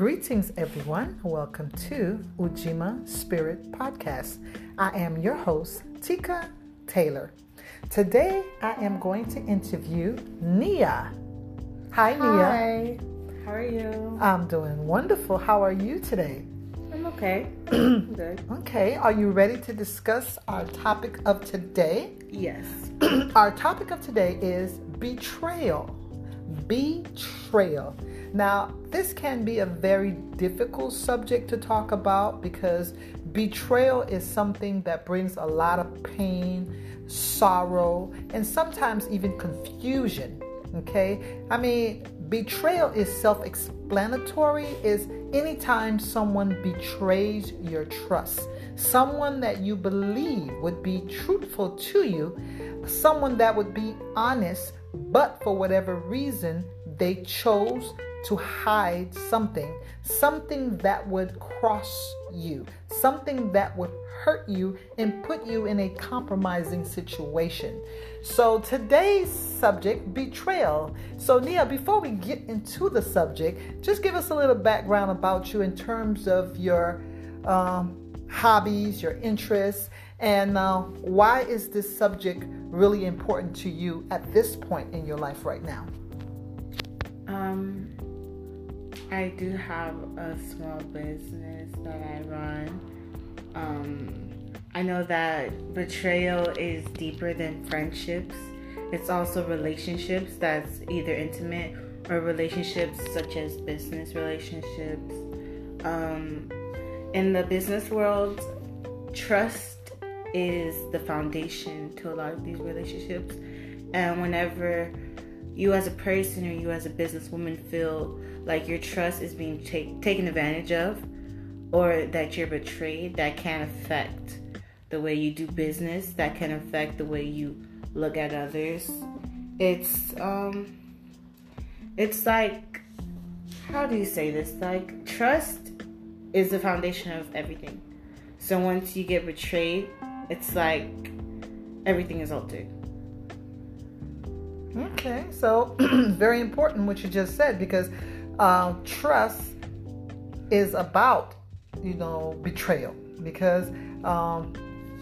Greetings, everyone. Welcome to Ujima Spirit Podcast. I am your host, Tika Taylor. Today, I am going to interview Nia. Hi, Nia. Hi. How are you? I'm doing wonderful. How are you today? I'm okay. I'm Good. Okay, are you ready to discuss our topic of today? Yes. our topic of today is betrayal. Betrayal. Now, this can be a very difficult subject to talk about because betrayal is something that brings a lot of pain, sorrow, and sometimes even confusion. Okay? I mean, betrayal is self explanatory, is anytime someone betrays your trust, someone that you believe would be truthful to you, someone that would be honest, but for whatever reason, they chose to hide something, something that would cross you, something that would hurt you and put you in a compromising situation. So today's subject, betrayal. So Nia, before we get into the subject, just give us a little background about you in terms of your um, hobbies, your interests, and uh, why is this subject really important to you at this point in your life right now? Um, I do have a small business that I run. Um, I know that betrayal is deeper than friendships. It's also relationships that's either intimate or relationships such as business relationships. Um, in the business world, trust is the foundation to a lot of these relationships. And whenever you as a person or you as a businesswoman feel like your trust is being take, taken advantage of or that you're betrayed, that can affect the way you do business, that can affect the way you look at others. It's um it's like how do you say this? Like trust is the foundation of everything. So once you get betrayed, it's like everything is altered. Okay, so very important what you just said because uh, trust is about, you know, betrayal because um,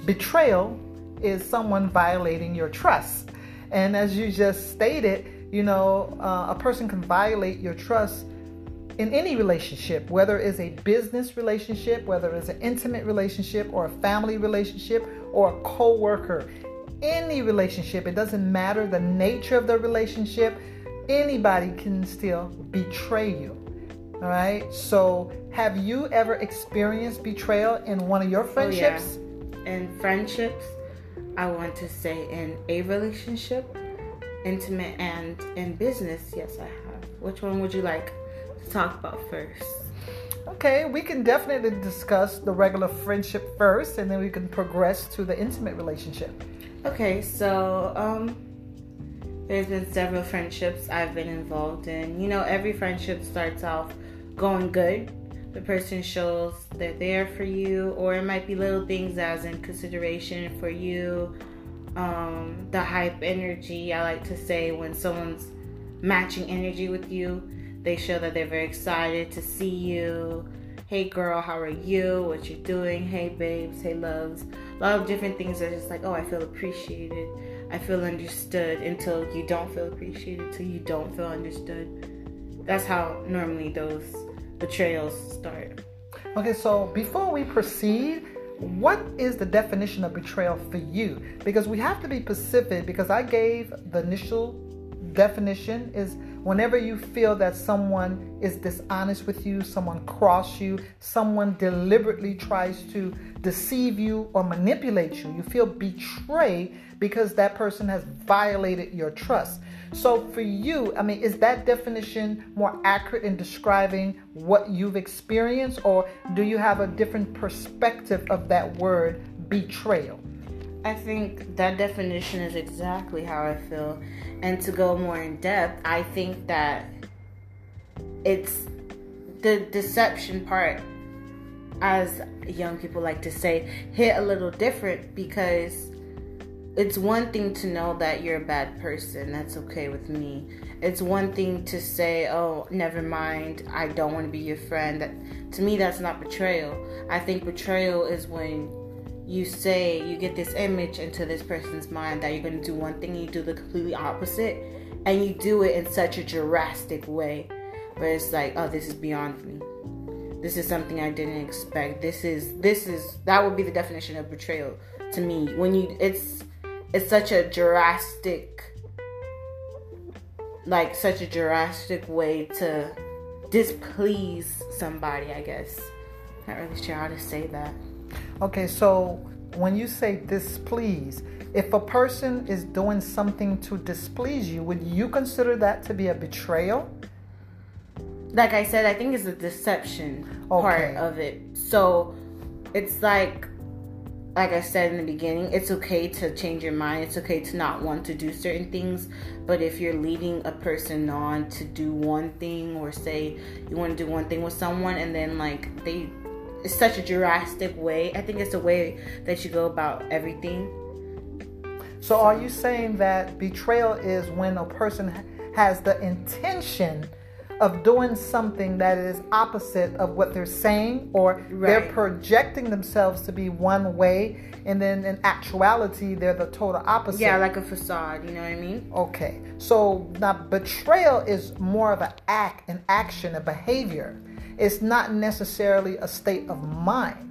betrayal is someone violating your trust. And as you just stated, you know, uh, a person can violate your trust in any relationship, whether it's a business relationship, whether it's an intimate relationship, or a family relationship, or a co worker any relationship, it doesn't matter the nature of the relationship, anybody can still betray you. All right. So, have you ever experienced betrayal in one of your friendships? Oh, yeah. In friendships, I want to say in a relationship, intimate and in business, yes, I have. Which one would you like to talk about first? Okay, we can definitely discuss the regular friendship first, and then we can progress to the intimate relationship. Okay, so um, there's been several friendships I've been involved in. You know, every friendship starts off going good. The person shows they're there for you, or it might be little things as in consideration for you. Um, the hype energy, I like to say, when someone's matching energy with you, they show that they're very excited to see you hey girl, how are you? What you doing? Hey babes, hey loves. A lot of different things are just like, oh, I feel appreciated. I feel understood until you don't feel appreciated, until you don't feel understood. That's how normally those betrayals start. Okay, so before we proceed, what is the definition of betrayal for you? Because we have to be specific because I gave the initial definition is whenever you feel that someone is dishonest with you, someone cross you, someone deliberately tries to deceive you or manipulate you, you feel betrayed because that person has violated your trust. So for you, I mean, is that definition more accurate in describing what you've experienced or do you have a different perspective of that word betrayal? I think that definition is exactly how I feel. And to go more in depth, I think that it's the deception part, as young people like to say, hit a little different because it's one thing to know that you're a bad person. That's okay with me. It's one thing to say, "Oh, never mind. I don't want to be your friend." That to me that's not betrayal. I think betrayal is when you say you get this image into this person's mind that you're going to do one thing and you do the completely opposite and you do it in such a drastic way where it's like, "Oh, this is beyond me." this is something I didn't expect. This is this is that would be the definition of betrayal to me. When you it's it's such a drastic like such a drastic way to displease somebody, I guess. Not really sure how to say that. Okay, so when you say displease, if a person is doing something to displease you, would you consider that to be a betrayal? like I said, I think it's a deception okay. part of it. So it's like, like I said in the beginning, it's okay to change your mind. It's okay to not want to do certain things. But if you're leading a person on to do one thing, or say you want to do one thing with someone, and then like they, it's such a drastic way. I think it's a way that you go about everything. So, are you saying that betrayal is when a person has the intention of doing something that is opposite of what they're saying, or right. they're projecting themselves to be one way, and then in actuality, they're the total opposite. Yeah, like a facade, you know what I mean? Okay. So now betrayal is more of an act, an action, a behavior. It's not necessarily a state of mind.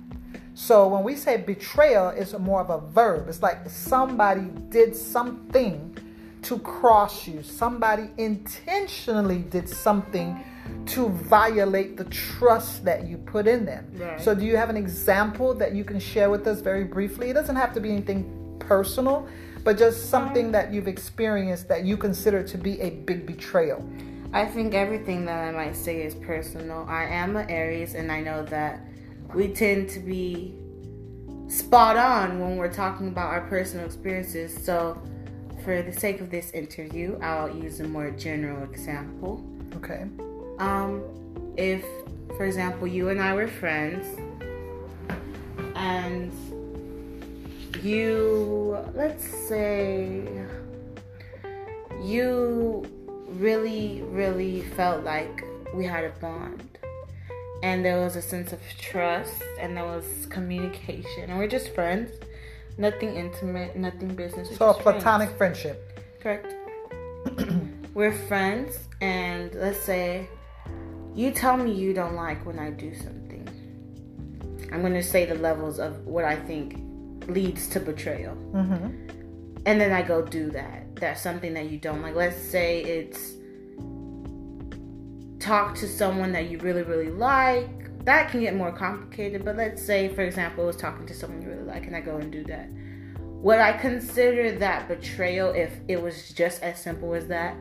So when we say betrayal, it's more of a verb. It's like somebody did something to cross you. Somebody intentionally did something to violate the trust that you put in them. Right. So, do you have an example that you can share with us very briefly? It doesn't have to be anything personal, but just something um, that you've experienced that you consider to be a big betrayal. I think everything that I might say is personal. I am an Aries, and I know that we tend to be spot on when we're talking about our personal experiences. So, for the sake of this interview, I'll use a more general example. Okay. Um, if, for example, you and I were friends, and you, let's say, you really, really felt like we had a bond. And there was a sense of trust, and there was communication, and we're just friends Nothing intimate, nothing business. So a platonic friends. friendship. Correct. We're friends, and let's say you tell me you don't like when I do something. I'm going to say the levels of what I think leads to betrayal. Mm-hmm. And then I go do that. That's something that you don't like. Let's say it's talk to someone that you really, really like that can get more complicated. But let's say, for example, I was talking to someone you really like, and I go and do that. Would I consider that betrayal if it was just as simple as that?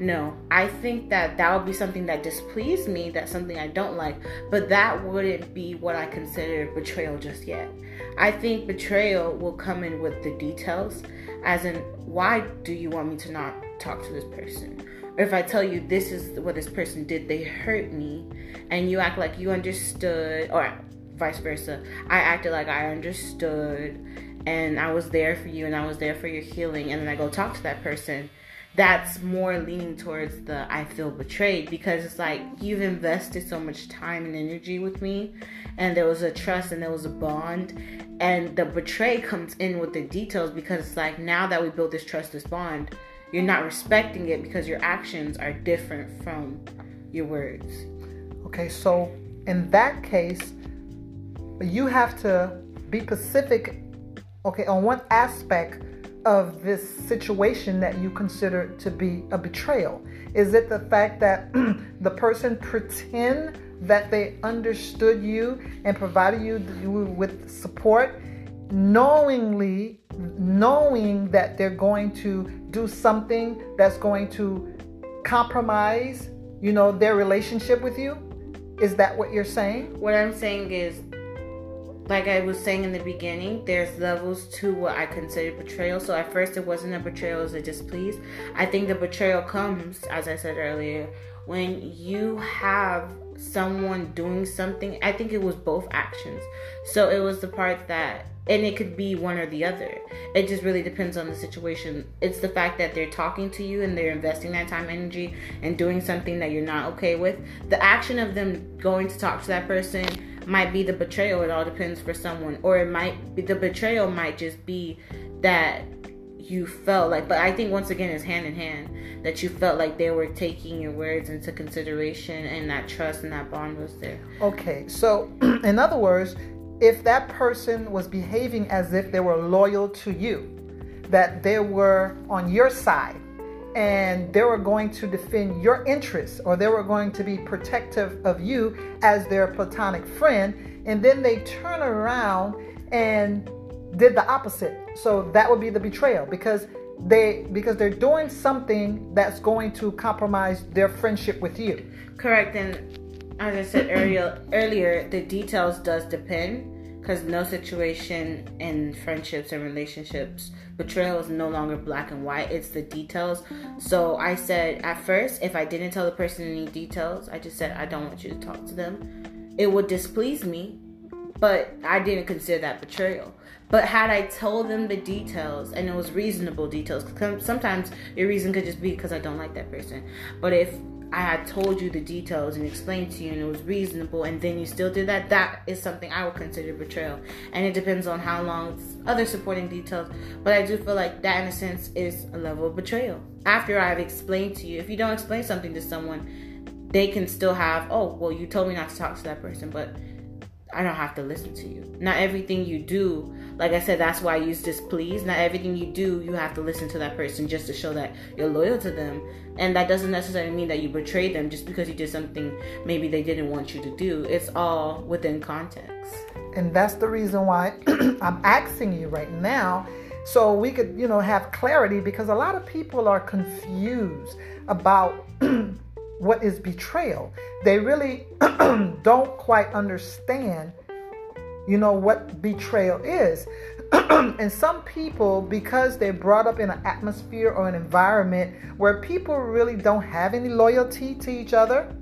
No, I think that that would be something that displeased me, that's something I don't like, but that wouldn't be what I consider betrayal just yet. I think betrayal will come in with the details, as in, why do you want me to not talk to this person? Or if I tell you this is what this person did, they hurt me, and you act like you understood, or vice versa. I acted like I understood, and I was there for you, and I was there for your healing, and then I go talk to that person. That's more leaning towards the I feel betrayed because it's like you've invested so much time and energy with me, and there was a trust and there was a bond, and the betray comes in with the details because it's like now that we built this trust, this bond you're not respecting it because your actions are different from your words. Okay, so in that case, you have to be specific, okay, on one aspect of this situation that you consider to be a betrayal. Is it the fact that the person pretend that they understood you and provided you with support knowingly knowing that they're going to do something that's going to compromise, you know, their relationship with you? Is that what you're saying? What I'm saying is like I was saying in the beginning, there's levels to what I consider betrayal. So at first it wasn't a betrayal, it was a displease. I think the betrayal comes, as I said earlier, when you have someone doing something. I think it was both actions. So it was the part that and it could be one or the other. It just really depends on the situation. It's the fact that they're talking to you and they're investing that time, energy, and doing something that you're not okay with. The action of them going to talk to that person might be the betrayal. It all depends for someone, or it might be the betrayal might just be that you felt like but i think once again it's hand in hand that you felt like they were taking your words into consideration and that trust and that bond was there. Okay so in other words if that person was behaving as if they were loyal to you that they were on your side and they were going to defend your interests or they were going to be protective of you as their platonic friend and then they turn around and did the opposite. So that would be the betrayal because they because they're doing something that's going to compromise their friendship with you. Correct. And as I said earlier, earlier the details does depend because no situation in friendships and relationships betrayal is no longer black and white it's the details so i said at first if i didn't tell the person any details i just said i don't want you to talk to them it would displease me but i didn't consider that betrayal but had I told them the details and it was reasonable details, sometimes your reason could just be because I don't like that person. But if I had told you the details and explained to you and it was reasonable and then you still did that, that is something I would consider betrayal. And it depends on how long other supporting details. But I do feel like that in a sense is a level of betrayal. After I've explained to you, if you don't explain something to someone, they can still have, oh, well, you told me not to talk to that person, but I don't have to listen to you. Not everything you do, like I said, that's why I use displease. Not everything you do, you have to listen to that person just to show that you're loyal to them. And that doesn't necessarily mean that you betrayed them just because you did something maybe they didn't want you to do. It's all within context. And that's the reason why I'm asking you right now so we could, you know, have clarity because a lot of people are confused about what is betrayal. They really don't quite understand, you know, what betrayal is. and some people, because they're brought up in an atmosphere or an environment where people really don't have any loyalty to each other,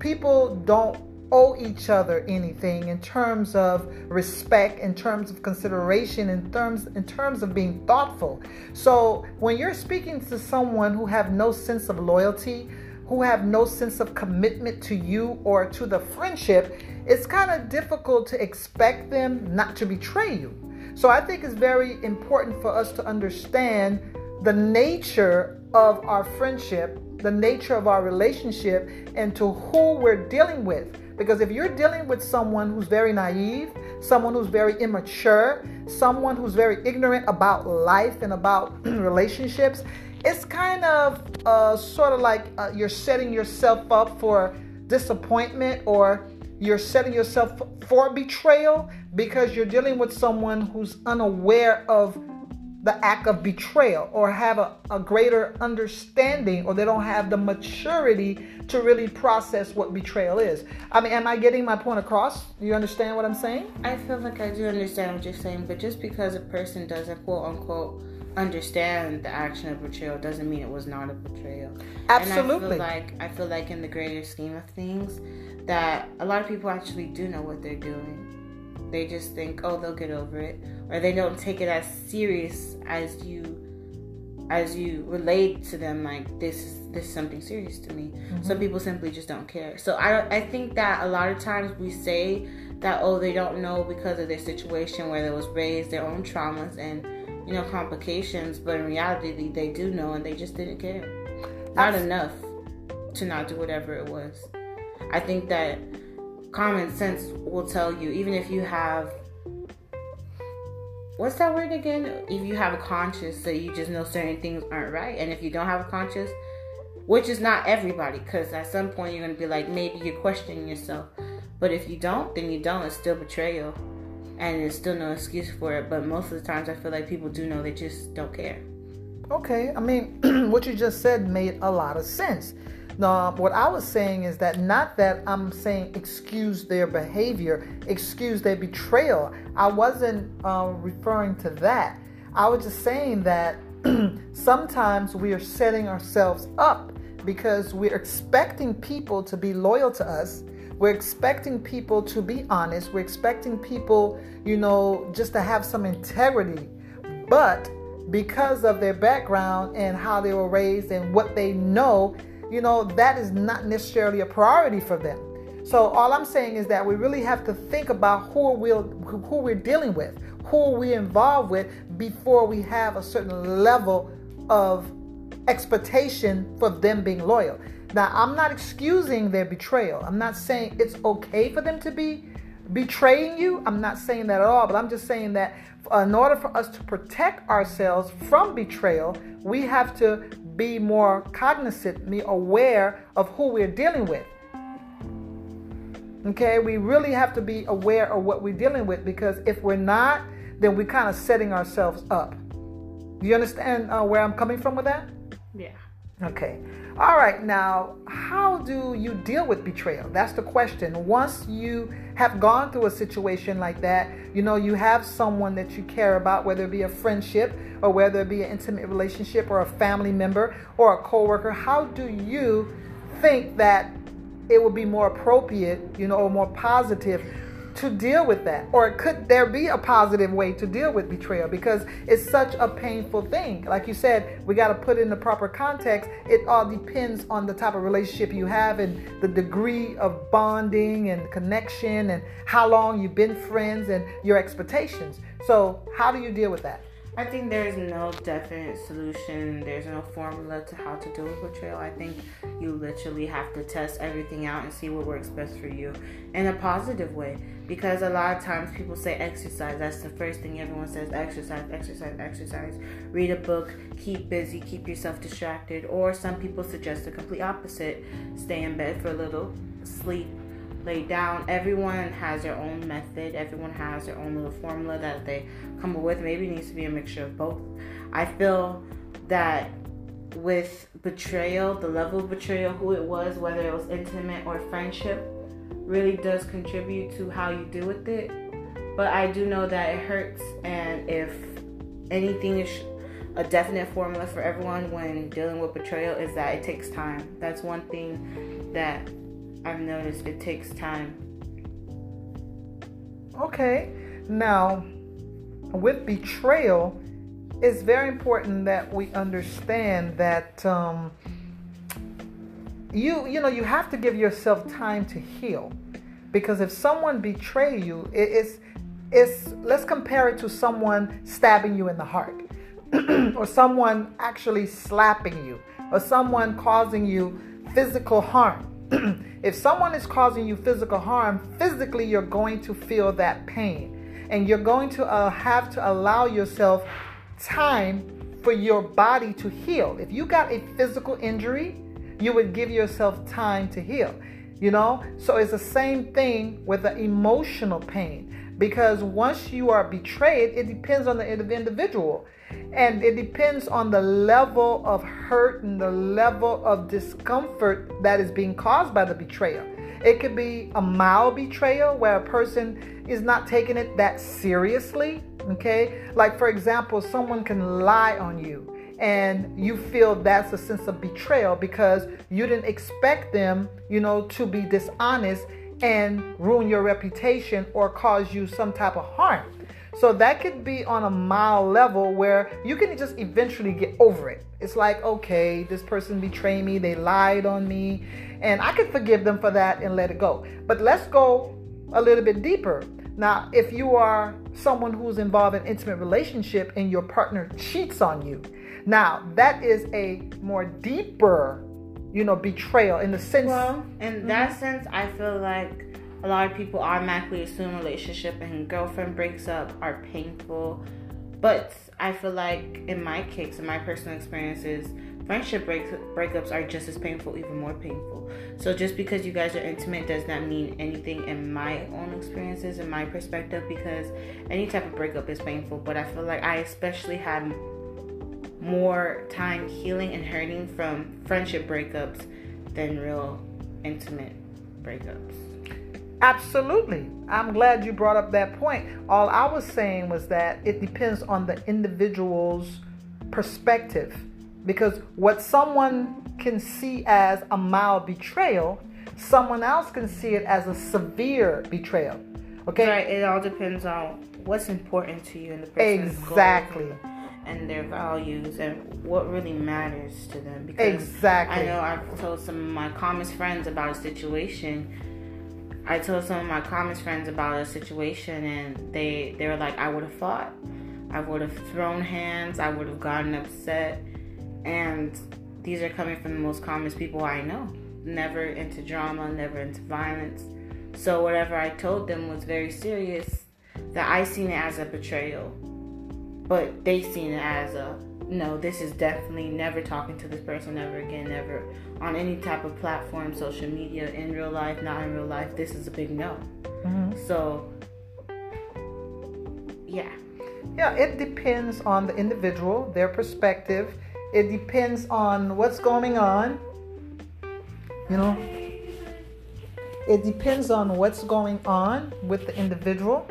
people don't owe each other anything in terms of respect in terms of consideration in terms in terms of being thoughtful so when you're speaking to someone who have no sense of loyalty who have no sense of commitment to you or to the friendship, it's kind of difficult to expect them not to betray you. So I think it's very important for us to understand the nature of our friendship, the nature of our relationship, and to who we're dealing with. Because if you're dealing with someone who's very naive, someone who's very immature, someone who's very ignorant about life and about relationships, it's kind of uh, sort of like uh, you're setting yourself up for disappointment or you're setting yourself for betrayal because you're dealing with someone who's unaware of the act of betrayal or have a, a greater understanding or they don't have the maturity to really process what betrayal is. I mean, am I getting my point across? Do you understand what I'm saying? I feel like I do understand what you're saying, but just because a person doesn't quote unquote understand the action of betrayal doesn't mean it was not a betrayal. Absolutely. And I feel like I feel like in the greater scheme of things that a lot of people actually do know what they're doing. They just think, oh, they'll get over it, or they don't take it as serious as you as you relate to them like this this is something serious to me. Mm-hmm. Some people simply just don't care. So I I think that a lot of times we say that oh they don't know because of their situation where they was raised, their own traumas and you know, complications, but in reality, they do know and they just didn't care. Not enough to not do whatever it was. I think that common sense will tell you, even if you have what's that word again? If you have a conscience, so you just know certain things aren't right, and if you don't have a conscience, which is not everybody, because at some point you're gonna be like, maybe you're questioning yourself. But if you don't, then you don't. It's still betrayal and there's still no excuse for it. But most of the times, I feel like people do know they just don't care. Okay, I mean, what you just said made a lot of sense. Now, what I was saying is that not that I'm saying excuse their behavior, excuse their betrayal. I wasn't uh, referring to that. I was just saying that sometimes we are setting ourselves up because we're expecting people to be loyal to us We're expecting people to be honest. We're expecting people, you know, just to have some integrity. But because of their background and how they were raised and what they know, you know, that is not necessarily a priority for them. So all I'm saying is that we really have to think about who we're who we're dealing with, who we're involved with before we have a certain level of expectation for them being loyal. Now, I'm not excusing their betrayal. I'm not saying it's okay for them to be betraying you. I'm not saying that at all, but I'm just saying that in order for us to protect ourselves from betrayal, we have to be more cognizant, be aware of who we're dealing with. Okay, we really have to be aware of what we're dealing with because if we're not, then we're kind of setting ourselves up. Do you understand uh, where I'm coming from with that? Yeah. Okay. All right. Now, how do you deal with betrayal? That's the question. Once you have gone through a situation like that, you know, you have someone that you care about, whether it be a friendship or whether it be an intimate relationship or a family member or a coworker, how do you think that it would be more appropriate, you know, or more positive to deal with that? Or could there be a positive way to deal with betrayal? Because it's such a painful thing. Like you said, we got to put in the proper context. It all depends on the type of relationship you have and the degree of bonding and connection and how long you've been friends and your expectations. So, how do you deal with that? I think there's no definite solution. There's no formula to how to deal with betrayal. I think you literally have to test everything out and see what works best for you in a positive way. Because a lot of times people say exercise. That's the first thing everyone says exercise, exercise, exercise. Read a book, keep busy, keep yourself distracted. Or some people suggest the complete opposite stay in bed for a little, sleep, lay down. Everyone has their own method. Everyone has their own little formula that they come up with. Maybe it needs to be a mixture of both. I feel that with betrayal, the level of betrayal, who it was, whether it was intimate or friendship, really does contribute to how you deal with it. But I do know that it hurts, and if anything is a definite formula for everyone when dealing with betrayal is that it takes time. That's one thing that I've noticed it takes time. Okay. Now, with betrayal, it's very important that we understand that um, you you know you have to give yourself time to heal because if someone betray you, it, it's it's let's compare it to someone stabbing you in the heart or someone actually slapping you or someone causing you physical harm. if someone is causing you physical harm, physically you're going to feel that pain. And you're going to uh, have to allow yourself time for your body to heal. If you got a physical injury, you would give yourself time to heal. You know? So it's the same thing with the emotional pain. Because once you are betrayed, it depends on the individual. And it depends on the level of hurt and the level of discomfort that is being caused by the betrayal. It could be a mild betrayal where a person is not taking it that seriously. Okay. Like, for example, someone can lie on you and you feel that's a sense of betrayal because you didn't expect them, you know, to be dishonest and ruin your reputation or cause you some type of harm. So that could be on a mild level where you can just eventually get over it. It's like, okay, this person betrayed me, they lied on me, and I can forgive them for that and let it go. But let's go a little bit deeper. Now, if you are someone who's involved in intimate relationship and your partner cheats on you, now that is a more deeper, you know, betrayal in the sense. Well, in that mm-hmm. sense, I feel like a lot of people automatically assume relationship and girlfriend breaks up are painful. But I feel like in my case, in my personal experiences, friendship break, breakups are just as painful, even more painful. So just because you guys are intimate does not mean anything in my own experiences, in my perspective, because any type of breakup is painful. But I feel like I especially had more time healing and hurting from friendship breakups than real intimate breakups. Absolutely. I'm glad you brought up that point. All I was saying was that it depends on the individual's perspective. Because what someone can see as a mild betrayal Someone else can see it as a severe betrayal. Okay? Right. It all depends on what's important to you and the person's Exactly. goals and their values and what really matters to them. Because Exactly. I know I've told some of my calmest friends about a situation. I told some of my calmest friends about a situation, and they they were like, "I would have fought. I would have thrown hands. I would have gotten upset." And these are coming from the most calmest people I know. Never into drama, never into violence. So whatever I told them was very serious. That I seen it as a betrayal, but they seen it as a no. This is definitely never talking to this person ever again, never on any type of platform, social media, in real life, not in real life. This is a big no. Mhm. So yeah, Yeah, it depends on the individual, their perspective. It depends on what's going on. You know, it depends on what's going on with the individual.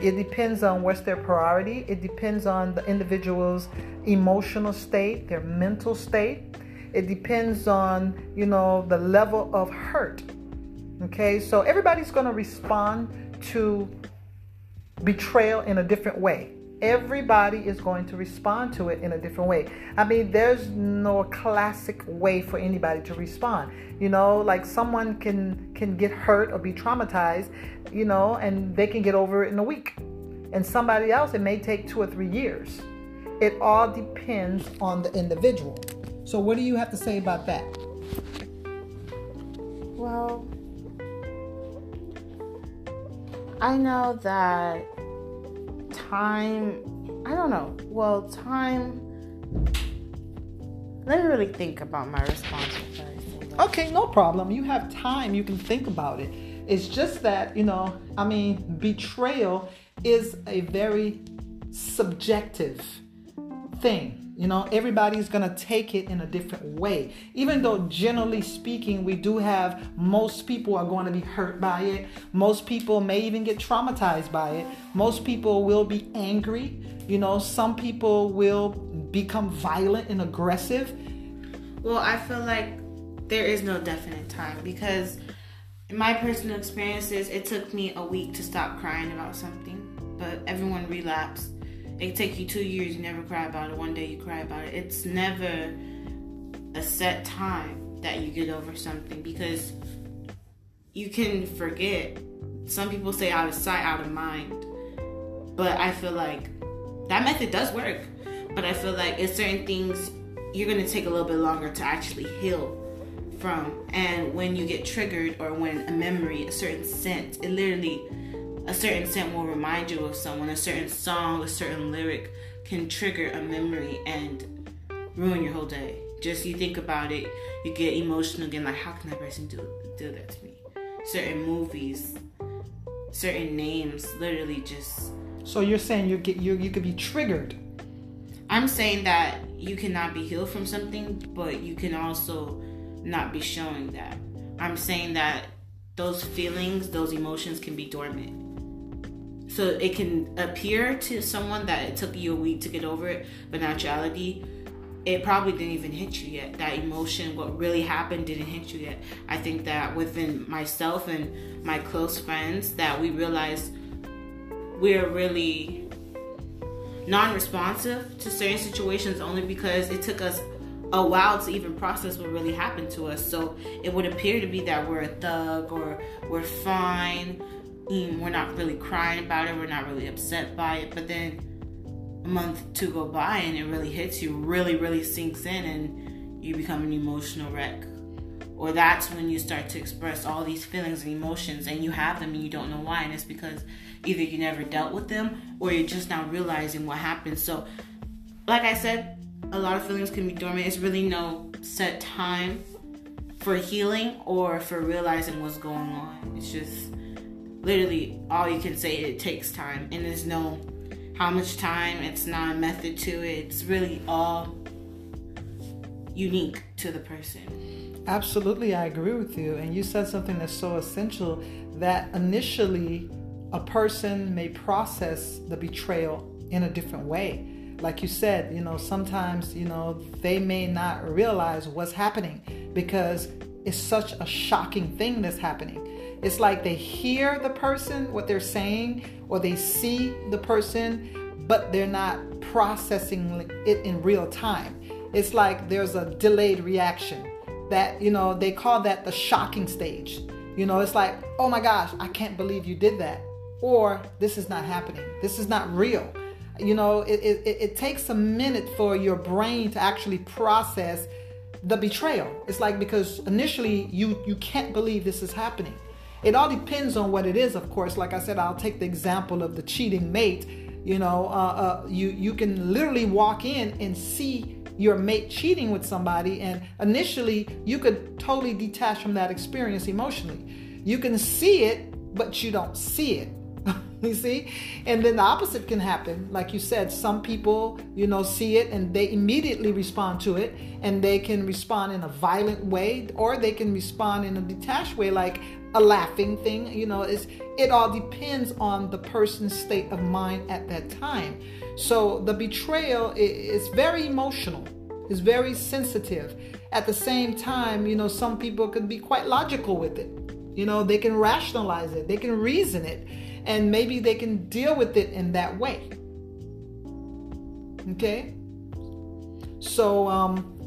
It depends on what's their priority. It depends on the individual's emotional state, their mental state. It depends on, you know, the level of hurt. Okay, so everybody's going to respond to betrayal in a different way. Everybody is going to respond to it in a different way. I mean, there's no classic way for anybody to respond. You know, like someone can can get hurt or be traumatized, you know, and they can get over it in a week. And somebody else it may take 2 or 3 years. It all depends on the individual. So what do you have to say about that? Well, I know that time, I don't know. Well, time, let me really think about my response. Okay, no problem. You have time. You can think about it. It's just that, you know, I mean, betrayal is a very subjective thing. You know, everybody's going to take it in a different way. Even though, generally speaking, we do have most people are going to be hurt by it. Most people may even get traumatized by it. Most people will be angry. You know, some people will become violent and aggressive. Well, I feel like there is no definite time because my personal experiences, it took me a week to stop crying about something, but everyone relapsed. It take you two years, you never cry about it. One day you cry about it. It's never a set time that you get over something because you can forget. Some people say out of sight, out of mind, but I feel like that method does work. But I feel like it's certain things you're gonna take a little bit longer to actually heal from. And when you get triggered or when a memory, a certain scent, it literally a certain scent will remind you of someone, a certain song, a certain lyric can trigger a memory and ruin your whole day. Just you think about it, you get emotional again, like how can that person do do that to me? Certain movies, certain names, literally just So you're saying you get you you could be triggered. I'm saying that you cannot be healed from something, but you can also not be showing that. I'm saying that those feelings, those emotions can be dormant. So it can appear to someone that it took you a week to get over it, but in actuality, it probably didn't even hit you yet. That emotion, what really happened, didn't hit you yet. I think that within myself and my close friends, that we realized we're really non-responsive to certain situations only because it took us a while to even process what really happened to us. So it would appear to be that we're a thug or we're fine. Mm, We're not really crying about it. We're not really upset by it. But then a month to go by and it really hits you, really, really sinks in, and you become an emotional wreck. Or that's when you start to express all these feelings and emotions, and you have them and you don't know why. And it's because either you never dealt with them or you're just now realizing what happened. So, like I said, a lot of feelings can be dormant. It's really no set time for healing or for realizing what's going on. It's just literally all you can say. It takes time, and there's no how much time. It's not a method to it. It's really all unique to the person. Absolutely, I agree with you. And you said something that's so essential that initially a person may process the betrayal in a different way. Like you said, you know, sometimes, you know, they may not realize what's happening because it's such a shocking thing that's happening. It's like they hear the person, what they're saying, or they see the person, but they're not processing it in real time. It's like there's a delayed reaction that, you know, they call that the shocking stage. You know, it's like, oh my gosh, I can't believe you did that. Or this is not happening. This is not real. You know, it, it, it takes a minute for your brain to actually process the betrayal. It's like because initially you you can't believe this is happening. It all depends on what it is, of course. Like I said, I'll take the example of the cheating mate. You know, uh, uh, you you can literally walk in and see your mate cheating with somebody, and initially you could totally detach from that experience emotionally. You can see it, but you don't see it. you see? And then the opposite can happen. Like you said, some people, you know, see it and they immediately respond to it and they can respond in a violent way or they can respond in a detached way like a laughing thing, you know, it's it all depends on the person's state of mind at that time. So the betrayal is very emotional. It's very sensitive. At the same time, you know, some people can be quite logical with it. You know, they can rationalize it, they can reason it and maybe they can deal with it in that way. Okay? So, um,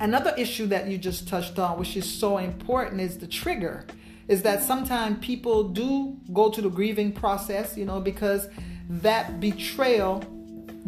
another issue that you just touched on, which is so important, is the trigger. Is that sometimes people do go to the grieving process, you know, because that betrayal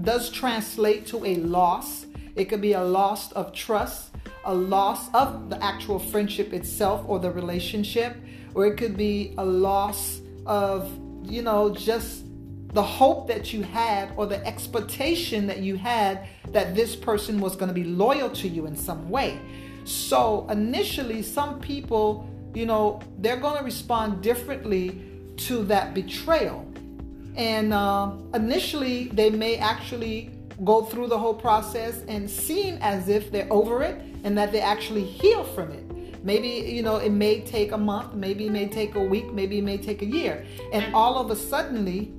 does translate to a loss. It could be a loss of trust, a loss of the actual friendship itself or the relationship, or it could be a loss of you know, just the hope that you had or the expectation that you had that this person was going to be loyal to you in some way. So initially, some people, you know, they're going to respond differently to that betrayal. And uh, initially, they may actually go through the whole process and seem as if they're over it and that they actually heal from it. Maybe, you know, it may take a month, maybe it may take a week, maybe it may take a year. And all of a suddenly,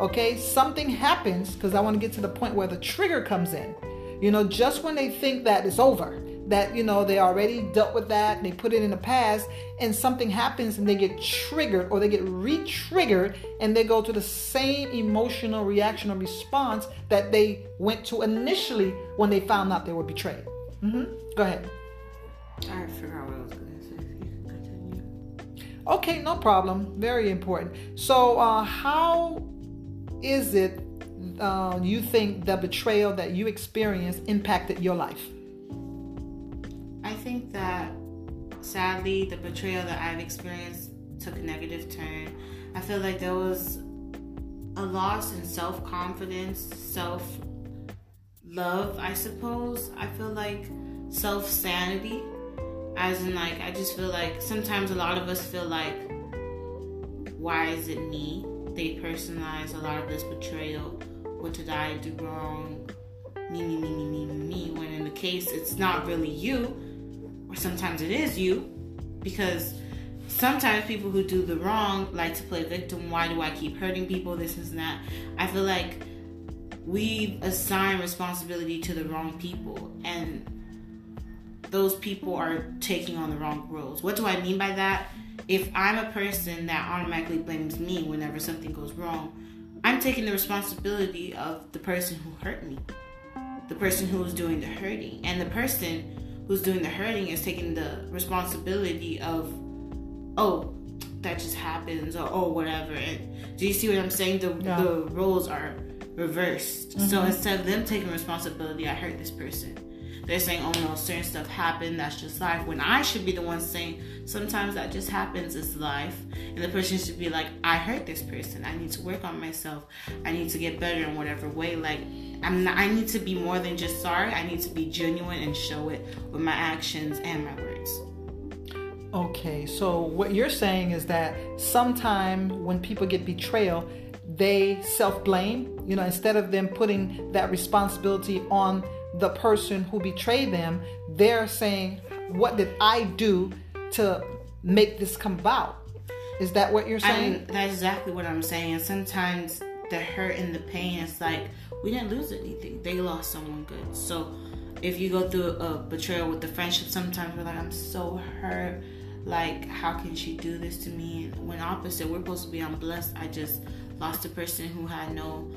okay, something happens because I want to get to the point where the trigger comes in. You know, just when they think that it's over, that, you know, they already dealt with that, they put it in the past, and something happens and they get triggered or they get re triggered and they go to the same emotional reaction or response that they went to initially when they found out they were betrayed. Mm-hmm. Go ahead. I forgot what I was going to say. Continue. Okay, no problem. Very important. So, uh, how is it uh, you think the betrayal that you experienced impacted your life? I think that sadly, the betrayal that I've experienced took a negative turn. I feel like there was a loss in self confidence, self love, I suppose. I feel like self sanity as in, like, I just feel like sometimes a lot of us feel like, why is it me? They personalize a lot of this betrayal. What did I do wrong? Me, me, me, me, me, me. When in the case, it's not really you, or sometimes it is you, because sometimes people who do the wrong like to play victim. Why do I keep hurting people? This and that. I feel like we assign responsibility to the wrong people, and those people are taking on the wrong roles. What do I mean by that? If I'm a person that automatically blames me whenever something goes wrong, I'm taking the responsibility of the person who hurt me, the person who is doing the hurting, and the person who's doing the hurting is taking the responsibility of, oh, that just happens, or oh, whatever. And do you see what I'm saying? The yeah. the roles are reversed. Mm-hmm. So instead of them taking responsibility, I hurt this person they're saying, oh no, certain stuff happened, that's just life. When I should be the one saying, sometimes that just happens, it's life. And the person should be like, I hurt this person. I need to work on myself. I need to get better in whatever way. Like, I'm not, I need to be more than just sorry. I need to be genuine and show it with my actions and my words. Okay, so what you're saying is that sometime when people get betrayal, they self blame, you know, instead of them putting that responsibility on the person who betrayed them, they're saying, What did I do to make this come about? Is that what you're saying? I that's exactly what I'm saying. sometimes the hurt and the pain is like, we didn't lose anything. They lost someone good. So if you go through a betrayal with the friendship, sometimes we're like, I'm so hurt. Like, how can she do this to me? When opposite, we're supposed to be, I'm blessed. I just lost a person who had no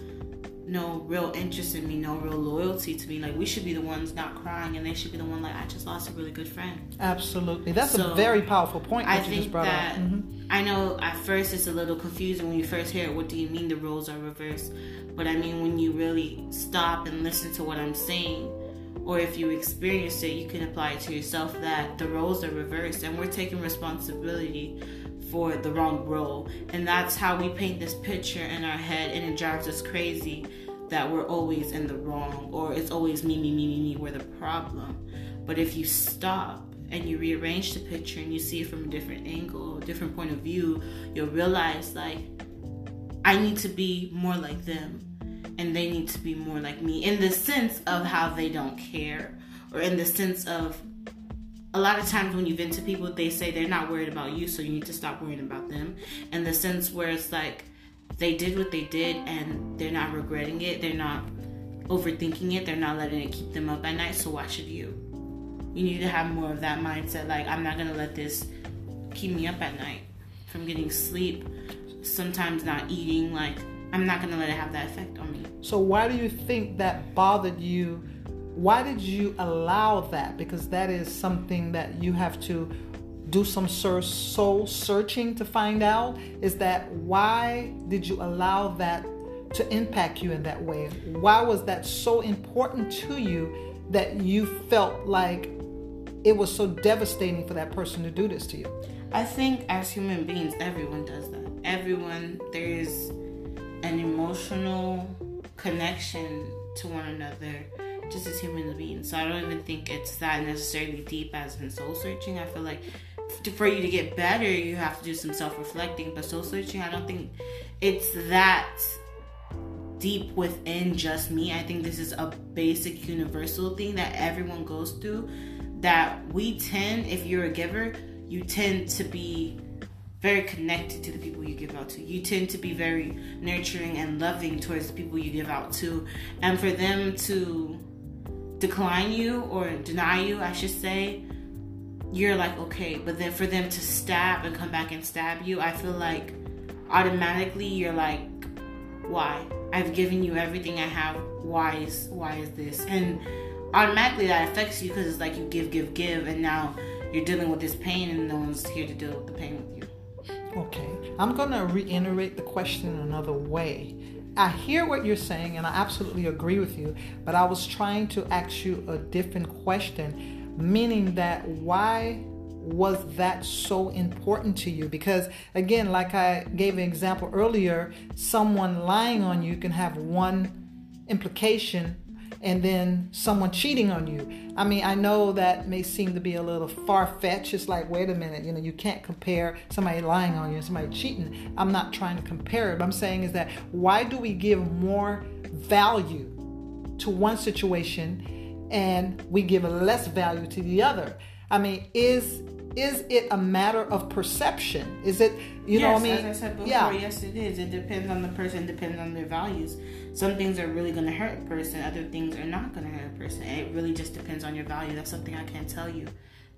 no real interest in me, no real loyalty to me. Like we should be the ones not crying, and they should be the one like I just lost a really good friend. Absolutely, that's so, a very powerful point. I think that mm-hmm. I know at first it's a little confusing when you first hear it. What do you mean the roles are reversed? But I mean when you really stop and listen to what I'm saying, or if you experience it, you can apply it to yourself. That the roles are reversed, and we're taking responsibility for the wrong role. And that's how we paint this picture in our head, and it drives us crazy that we're always in the wrong or it's always me, me, me, me, me, we're the problem. But if you stop and you rearrange the picture and you see it from a different angle, a different point of view, you'll realize like, I need to be more like them and they need to be more like me in the sense of how they don't care or in the sense of a lot of times when you vent to people, they say they're not worried about you, so you need to stop worrying about them. In the sense where it's like they did what they did and they're not regretting it, they're not overthinking it, they're not letting it keep them up at night, so why should you? You need to have more of that mindset like, I'm not gonna let this keep me up at night from getting sleep, sometimes not eating. Like, I'm not gonna let it have that effect on me. So, why do you think that bothered you? Why did you allow that? Because that is something that you have to do some soul searching to find out. Is that why did you allow that to impact you in that way? Why was that so important to you that you felt like it was so devastating for that person to do this to you? I think as human beings, everyone does that. Everyone, there's an emotional connection to one another just as human beings. So I don't even think it's that necessarily deep as in soul searching. I feel like for you to get better, you have to do some self reflecting. But soul searching, I don't think it's that deep within just me. I think this is a basic universal thing that everyone goes through. That we tend, if you're a giver, you tend to be very connected to the people you give out to. You tend to be very nurturing and loving towards the people you give out to. And for them to decline you or deny you, I should say, you're like, okay. But then for them to stab and come back and stab you, I feel like automatically you're like, why? I've given you everything I have. Why is why is this? And automatically that affects you because it's like you give, give, give, and now you're dealing with this pain, and no one's here to deal with the pain with you. Okay, I'm gonna reiterate the question another way. I hear what you're saying and I absolutely agree with you, but I was trying to ask you a different question, meaning that why was that so important to you? Because again, like I gave an example earlier, someone lying on you can have one implication and then someone cheating on you. I mean, I know that may seem to be a little far fetched. It's like, wait a minute, you know, you can't compare somebody lying on you and somebody cheating. I'm not trying to compare it. What I'm saying is that why do we give more value to one situation and we give less value to the other? I mean, is is it a matter of perception? Is it you yes, know what I mean? As I said before, yeah. yes it is. It depends on the person, depends on their values. Some things are really gonna hurt a person, other things are not gonna hurt a person. It really just depends on your value. That's something I can't tell you.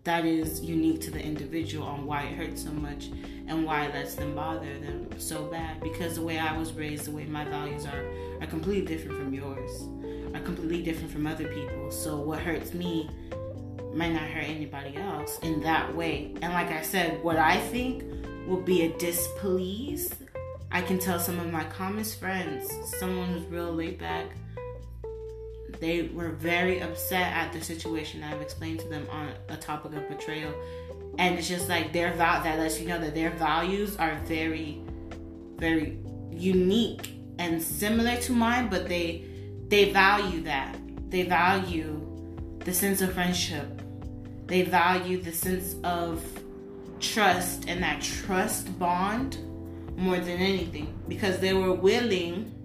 That is unique to the individual on why it hurts so much and why it lets them bother them so bad. Because the way I was raised, the way my values are, are completely different from yours, are completely different from other people. So what hurts me might not hurt anybody else in that way. And like I said, what I think will be a displease, I can tell some of my calmest friends, someone who's real laid back, they were very upset at the situation I've explained to them on a topic of betrayal. And it's just like their val that lets you know that their values are very, very unique and similar to mine, but they they value that. They value the sense of friendship. They value the sense of trust and that trust bond more than anything because they were willing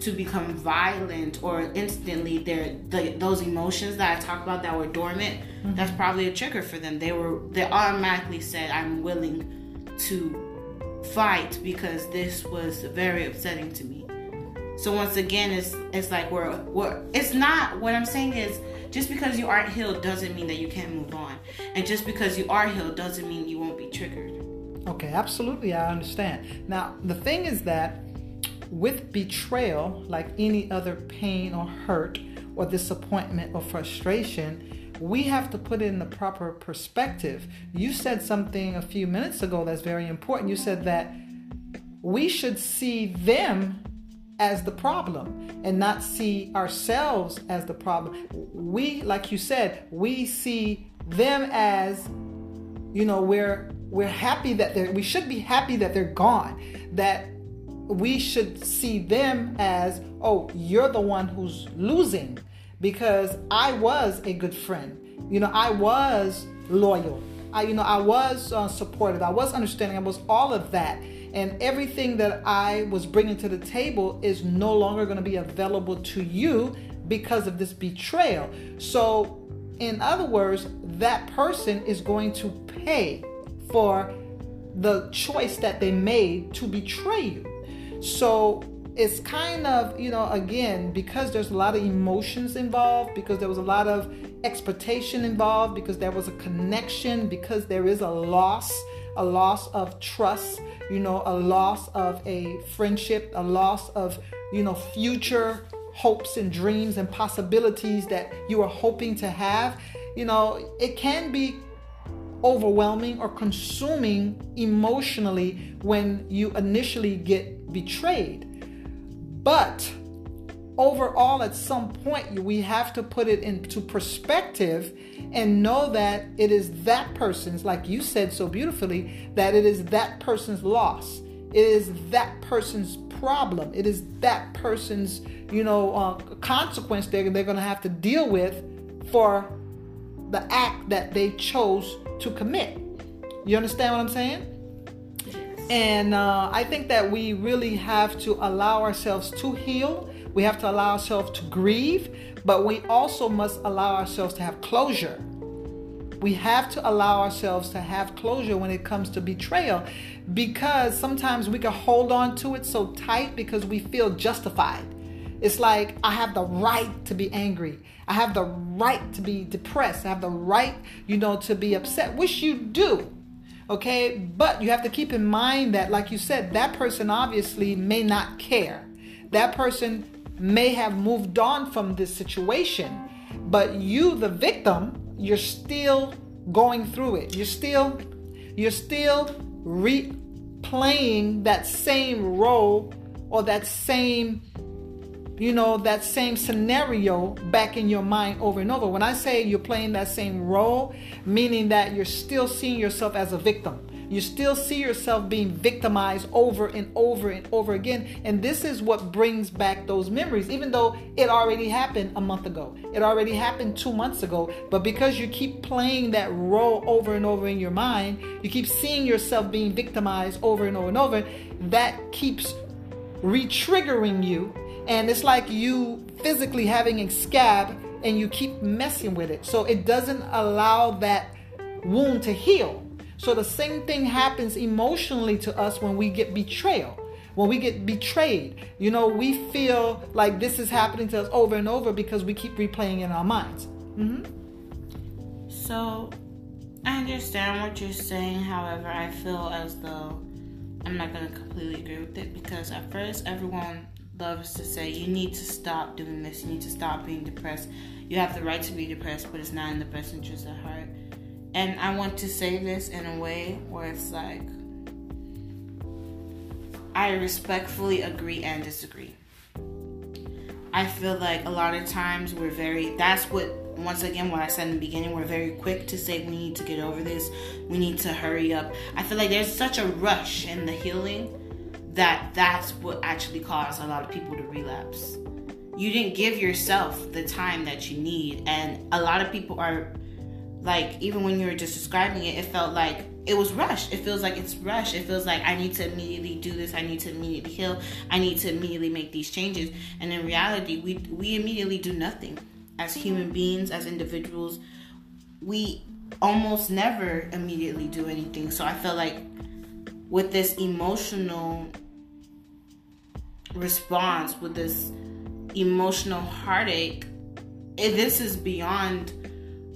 to become violent or instantly their the, those emotions that I talked about that were dormant mm-hmm. that's probably a trigger for them they were they automatically said I'm willing to fight because this was very upsetting to me so once again it's it's like we're we're it's not what I'm saying is just because you aren't healed doesn't mean that you can't move on. And just because you are healed doesn't mean you won't be triggered. Okay, absolutely, I understand. Now, the thing is that with betrayal, like any other pain or hurt or disappointment or frustration, we have to put it in the proper perspective. You said something a few minutes ago that's very important. You said that we should see them as the problem and not see ourselves as the problem. We, like you said, we see them as, you know, we're we're happy that they're we should be happy that they're gone. That we should see them as, oh, you're the one who's losing because I was a good friend. You know, I was loyal. I, you know, I was uh, supportive. I was understanding. I was all of that. And everything that I was bringing to the table is no longer going to be available to you because of this betrayal. So, in other words, that person is going to pay for the choice that they made to betray you. So it's kind of, you know, again, because there's a lot of emotions involved, because there was a lot of expectation involved, because there was a connection, because there is a loss, a loss of trust, you know, a loss of a friendship, a loss of, you know, future hopes and dreams and possibilities that you are hoping to have. You know, it can be overwhelming or consuming emotionally when you initially get betrayed. But overall, at some point, we have to put it into perspective and know that it is that person's, like you said so beautifully, that it is that person's loss. It is that person's problem. It is that person's, you know, uh, consequence they're, they're going to have to deal with for the act that they chose to commit. You understand what I'm saying? And uh, I think that we really have to allow ourselves to heal. We have to allow ourselves to grieve, but we also must allow ourselves to have closure. We have to allow ourselves to have closure when it comes to betrayal because sometimes we can hold on to it so tight because we feel justified. It's like I have the right to be angry. I have the right to be depressed. I have the right, you know, to be upset, which you do. Okay, but you have to keep in mind that, like you said, that person obviously may not care. That person may have moved on from this situation, but you, the victim, you're still going through it. You're still, you're still replaying that same role or that same you know, that same scenario back in your mind over and over. When I say you're playing that same role, meaning that you're still seeing yourself as a victim. You still see yourself being victimized over and over and over again. And this is what brings back those memories, even though it already happened a month ago. It already happened two months ago. But because you keep playing that role over and over in your mind, you keep seeing yourself being victimized over and over and over, that keeps re triggering you and it's like you physically having a scab and you keep messing with it. So it doesn't allow that wound to heal. So the same thing happens emotionally to us when we get betrayal. When we get betrayed, you know, we feel like this is happening to us over and over because we keep replaying in our minds. Mm-hmm. So I understand what you're saying. However, I feel as though I'm not going to completely agree with it because at first everyone loves to say, you need to stop doing this, you need to stop being depressed. You have the right to be depressed, but it's not in the best interest of heart. And I want to say this in a way where it's like, I respectfully agree and disagree. I feel like a lot of times we're very, that's what, once again, what I said in the beginning, we're very quick to say we need to get over this, we need to hurry up. I feel like there's such a rush in the healing that that's what actually caused a lot of people to relapse. You didn't give yourself the time that you need, and a lot of people are like, even when you were just describing it, it felt like it was rushed. It feels like it's rushed. It feels like I need to immediately do this. I need to immediately heal. I need to immediately make these changes. And in reality, we we immediately do nothing. As mm-hmm. human beings, as individuals, we almost never immediately do anything. So I feel like with this emotional response with this emotional heartache this is beyond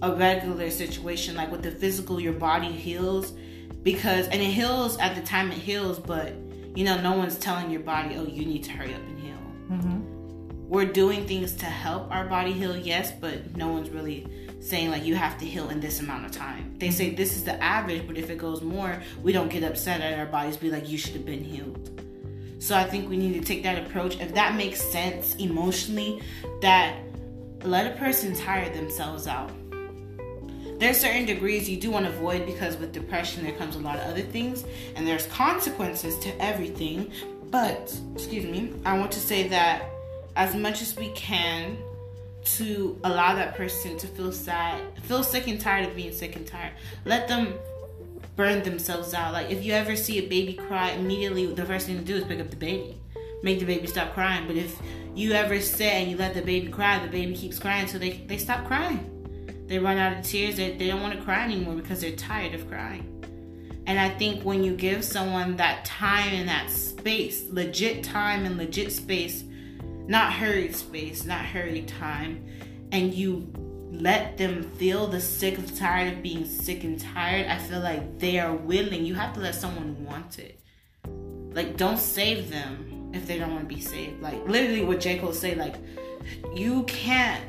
a regular situation like with the physical your body heals because and it heals at the time it heals but you know no one's telling your body oh you need to hurry up and heal. Mm-hmm. we're doing things to help our body heal yes but no one's really saying like you have to heal in this amount of time. They say this is the average but if it goes more we don't get upset at our bodies be like you should have been healed so i think we need to take that approach. If that makes sense emotionally that let a person tire themselves out. There's certain degrees you do want to avoid because with depression there comes a lot of other things and there's consequences to everything. But excuse me i want to say that as much as we can to allow that person to feel sad feel sick and tired of being sick and tired let them burn themselves out like if you ever see a baby cry immediately the first thing to do is pick up the baby make the baby stop crying but if you ever sit and you let the baby cry the baby keeps crying so they, they stop crying they run out of tears. They, they don't want to cry anymore because they're tired of crying. And I think when you give someone that time and that space, legit time and legit space, not hurried space, not hurried time, and you let them feel the sick of tired of being sick and tired, I feel like they are willing. You have to let someone want it. Like, don't save them if they don't want to be saved. Like, literally, what J. Cole say, like, you can't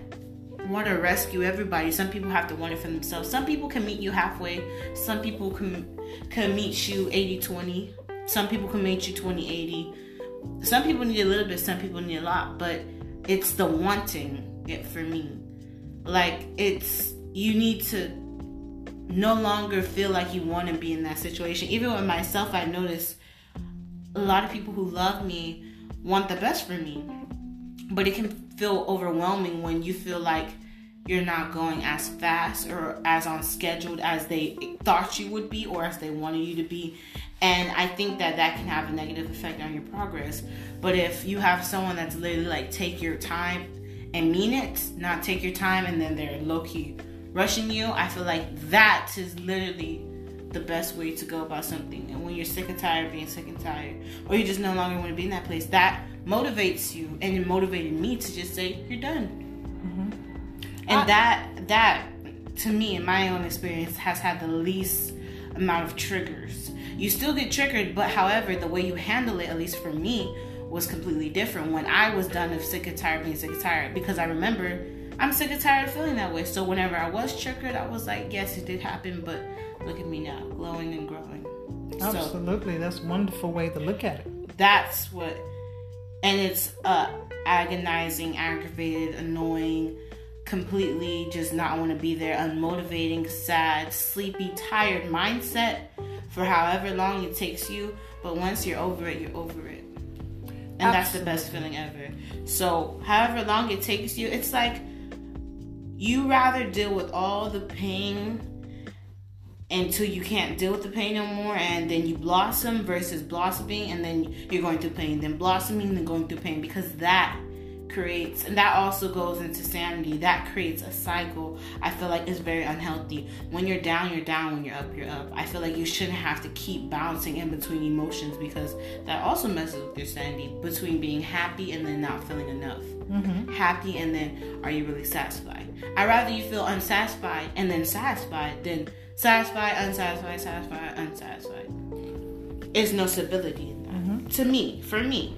want to rescue everybody. Some people have to want it for themselves. Some people can meet you halfway. Some people can can meet you 80-20. Some people can meet you 20-80. Some people need a little bit, some people need a lot, but it's the wanting it for me. Like it's you need to no longer feel like you want to be in that situation. Even with myself, I notice a lot of people who love me want the best for me. But it can feel overwhelming when you feel like you're not going as fast or as on scheduled as they thought you would be or as they wanted you to be and i think that that can have a negative effect on your progress but if you have someone that's literally like take your time and mean it not take your time and then they're low-key rushing you. I feel like that is literally the best way to go about something. And when you're sick and tired of being sick and tired or you just no longer want to be in that place that motivates you and it motivated me to just say you're done. Mm-hmm. and I, that that to me in my own experience has had the least amount of triggers. You still get triggered but however the way you handle it at least for me was completely different when i was done of sick and tired being sick and tired. Because i remember i'm sick and tired of feeling that way. So whenever i was triggered i was like yes it did happen but look at me now glowing and growing. Absolutely. So, that's a wonderful way to look at it. That's what and it's uh, agonizing, aggravated, annoying, completely just not want to be there, unmotivating, sad, sleepy, tired mindset for however long it takes you. But once you're over it, you're over it. And Absolutely. that's the best feeling ever. So, however long it takes you, it's like you rather deal with all the pain until you can't deal with the pain no more and then you blossom versus blossoming and then you're going through pain then blossoming then going through pain because that creates and that also goes into sanity that creates a cycle i feel like is very unhealthy when you're down you're down when you're up you're up i feel like you shouldn't have to keep bouncing in between emotions because that also messes with your sanity between being happy and then not feeling enough mm-hmm. happy and then are you really satisfied i'd rather you feel unsatisfied and then satisfied than satisfied, unsatisfied, satisfied, unsatisfied. There's no stability in that. Mm-hmm. To me, for me,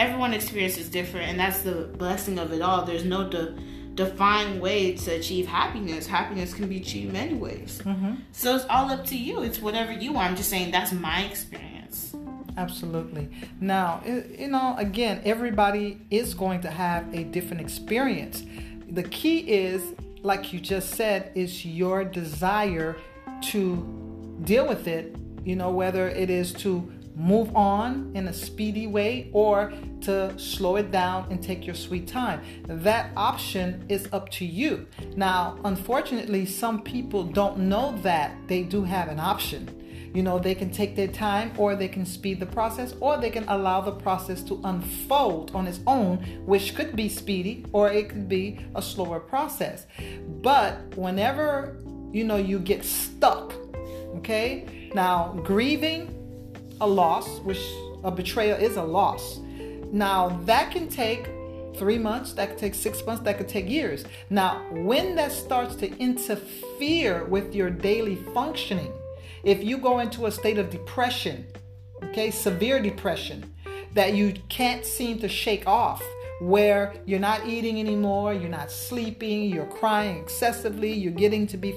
everyone experiences different, and that's the blessing of it all. There's no de- defined way to achieve happiness. Happiness can be achieved many ways. Mm-hmm. So it's all up to you. It's whatever you want. I'm just saying that's my experience. Absolutely. Now, you know, again, everybody is going to have a different experience. The key is like you just said, is your desire to deal with it, you know, whether it is to move on in a speedy way or to slow it down and take your sweet time. That option is up to you. Now, unfortunately, some people don't know that they do have an option. You know, they can take their time or they can speed the process or they can allow the process to unfold on its own, which could be speedy or it could be a slower process. But whenever, you know, you get stuck, okay? Now, grieving a loss, which a betrayal is a loss. Now, that can take three months, that could take six months, that could take years. Now, when that starts to interfere with your daily functioning, if you go into a state of depression, okay, severe depression, that you can't seem to shake off, where you're not eating anymore, you're not sleeping, you're crying excessively, you're getting to be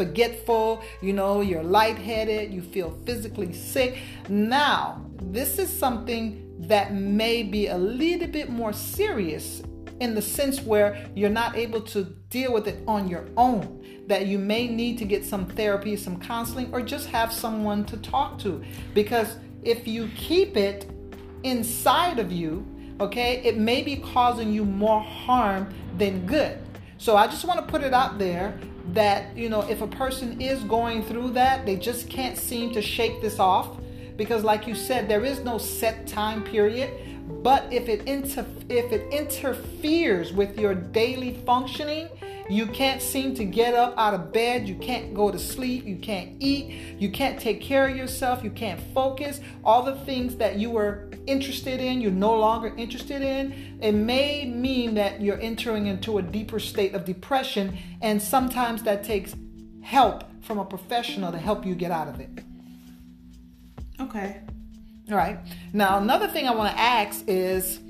forgetful, you know, you're lightheaded, you feel physically sick. Now, this is something that may be a little bit more serious in the sense where you're not able to deal with it on your own, that you may need to get some therapy, some counseling, or just have someone to talk to. Because if you keep it inside of you, okay, it may be causing you more harm than good. So I just want to put it out there that, you know, if a person is going through that, they just can't seem to shake this off because like you said there is no set time period. But if it inter- if it interferes with your daily functioning you can't seem to get up out of bed. You can't go to sleep. You can't eat. You can't take care of yourself. You can't focus. All the things that you were interested in you're no longer interested in it may mean that you're entering into a deeper state of depression and sometimes that takes help from a professional to help you get out of it. Okay. All right. Now, another thing I want to ask is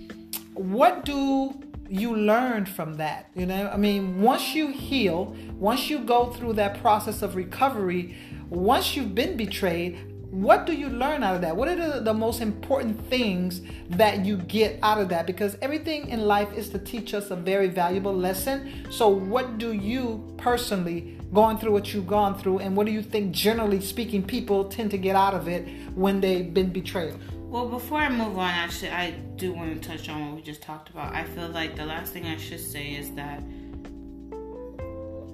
what do you learn from that? You know, I mean, once you heal, once you go through that process of recovery, once you've been betrayed, what do you learn out of that? What are the, the, most important things that you get out of that? Because everything in life is to teach us a very valuable lesson. So, what do you personally, going through what you've gone through, and what do you think, generally speaking, people tend to get out of it when they've been betrayed? Well, before I move on, actually, I do want to touch on what we just talked about. I feel like the last thing I should say is that